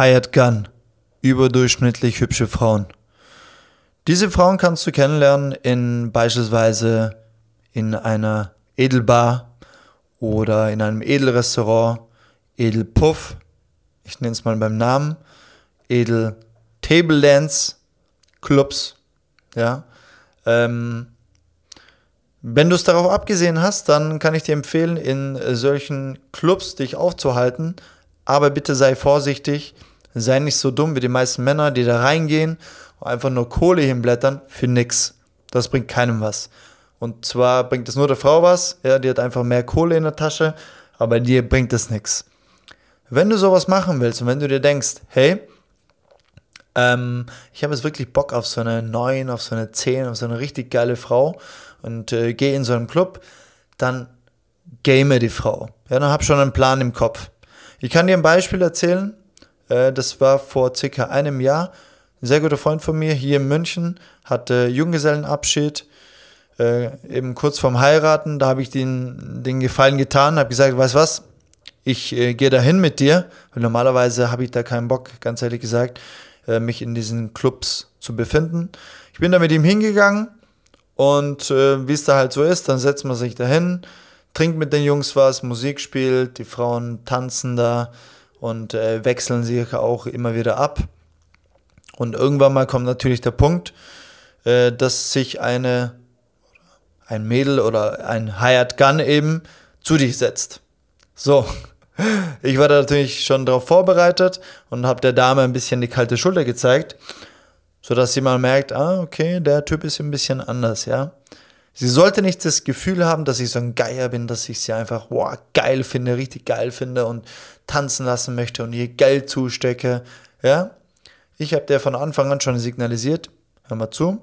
Hired Gun. Überdurchschnittlich hübsche Frauen. Diese Frauen kannst du kennenlernen in beispielsweise in einer Edelbar oder in einem Edelrestaurant, Edelpuff, ich nenne es mal beim Namen, Edel Table Dance Clubs, ja. Ähm, wenn du es darauf abgesehen hast, dann kann ich dir empfehlen, in solchen Clubs dich aufzuhalten, aber bitte sei vorsichtig, sei nicht so dumm wie die meisten Männer, die da reingehen und einfach nur Kohle hinblättern für nix. Das bringt keinem was. Und zwar bringt es nur der Frau was, ja, die hat einfach mehr Kohle in der Tasche, aber dir bringt es nichts. Wenn du sowas machen willst und wenn du dir denkst, hey, ähm, ich habe jetzt wirklich Bock auf so eine 9, auf so eine 10, auf so eine richtig geile Frau und äh, gehe in so einen Club, dann game die Frau. Ja, dann hab schon einen Plan im Kopf. Ich kann dir ein Beispiel erzählen. Äh, das war vor circa einem Jahr. Ein sehr guter Freund von mir hier in München hatte Junggesellenabschied, äh, eben kurz vorm Heiraten. Da habe ich den, den Gefallen getan, habe gesagt, weißt was, ich äh, gehe dahin mit dir, weil normalerweise habe ich da keinen Bock, ganz ehrlich gesagt, äh, mich in diesen Clubs zu befinden. Ich bin da mit ihm hingegangen und äh, wie es da halt so ist, dann setzt man sich dahin, trinkt mit den Jungs was, Musik spielt, die Frauen tanzen da und äh, wechseln sich auch immer wieder ab. Und irgendwann mal kommt natürlich der Punkt, äh, dass sich eine, ein Mädel oder ein Hired Gun eben zu dich setzt. So, ich war da natürlich schon darauf vorbereitet und habe der Dame ein bisschen die kalte Schulter gezeigt, sodass sie mal merkt, ah, okay, der Typ ist ein bisschen anders, ja. Sie sollte nicht das Gefühl haben, dass ich so ein Geier bin, dass ich sie einfach wow, geil finde, richtig geil finde und tanzen lassen möchte und ihr Geld zustecke. Ja? Ich habe der von Anfang an schon signalisiert, hör mal zu,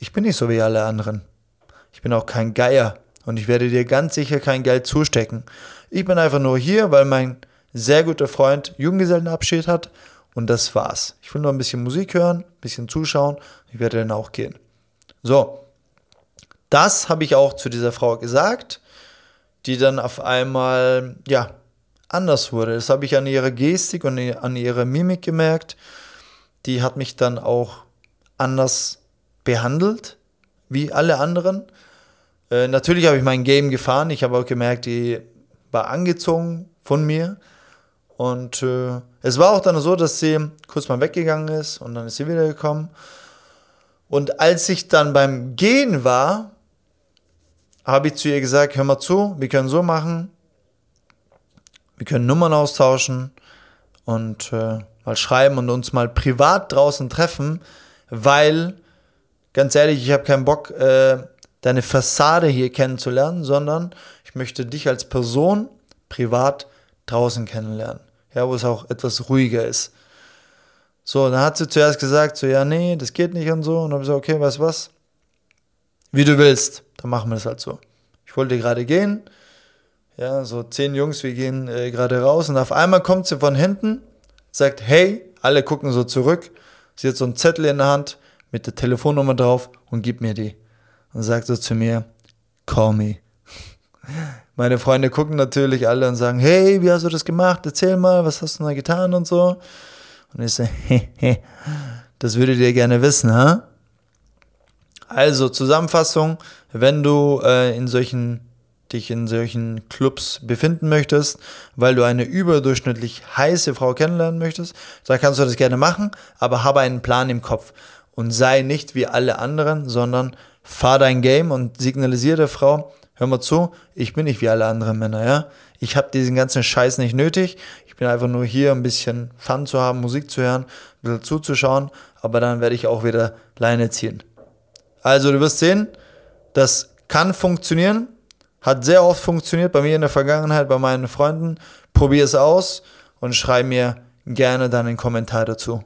ich bin nicht so wie alle anderen. Ich bin auch kein Geier und ich werde dir ganz sicher kein Geld zustecken. Ich bin einfach nur hier, weil mein sehr guter Freund Junggesellenabschied hat und das war's. Ich will nur ein bisschen Musik hören, ein bisschen zuschauen, ich werde dann auch gehen. So, das habe ich auch zu dieser Frau gesagt, die dann auf einmal, ja, anders wurde. Das habe ich an ihrer Gestik und an ihrer Mimik gemerkt. Die hat mich dann auch anders behandelt, wie alle anderen. Äh, natürlich habe ich mein Game gefahren. Ich habe auch gemerkt, die war angezogen von mir. Und äh, es war auch dann so, dass sie kurz mal weggegangen ist und dann ist sie wiedergekommen. Und als ich dann beim Gehen war, habe ich zu ihr gesagt, hör mal zu, wir können so machen, wir können Nummern austauschen und äh, mal schreiben und uns mal privat draußen treffen, weil, ganz ehrlich, ich habe keinen Bock, äh, deine Fassade hier kennenzulernen, sondern ich möchte dich als Person privat draußen kennenlernen. Ja, wo es auch etwas ruhiger ist. So, dann hat sie zuerst gesagt, so, ja, nee, das geht nicht und so. Und dann habe ich gesagt, okay, weißt was? Wie du willst dann machen wir das halt so. Ich wollte gerade gehen, ja, so zehn Jungs, wir gehen äh, gerade raus und auf einmal kommt sie von hinten, sagt, hey, alle gucken so zurück, sie hat so einen Zettel in der Hand mit der Telefonnummer drauf und gibt mir die. Und sagt so zu mir, call me. Meine Freunde gucken natürlich alle und sagen, hey, wie hast du das gemacht? Erzähl mal, was hast du da getan und so. Und ich so, hehe, das würdet ihr gerne wissen, ha? Also Zusammenfassung, wenn du äh, in solchen dich in solchen Clubs befinden möchtest, weil du eine überdurchschnittlich heiße Frau kennenlernen möchtest, da kannst du das gerne machen, aber habe einen Plan im Kopf und sei nicht wie alle anderen, sondern fahr dein Game und signalisiere der Frau, hör mal zu, ich bin nicht wie alle anderen Männer, ja. Ich habe diesen ganzen Scheiß nicht nötig. Ich bin einfach nur hier, ein bisschen Fun zu haben, Musik zu hören, ein bisschen zuzuschauen, aber dann werde ich auch wieder Leine ziehen. Also du wirst sehen, das kann funktionieren, hat sehr oft funktioniert bei mir in der Vergangenheit, bei meinen Freunden. Probier es aus und schreib mir gerne dann einen Kommentar dazu.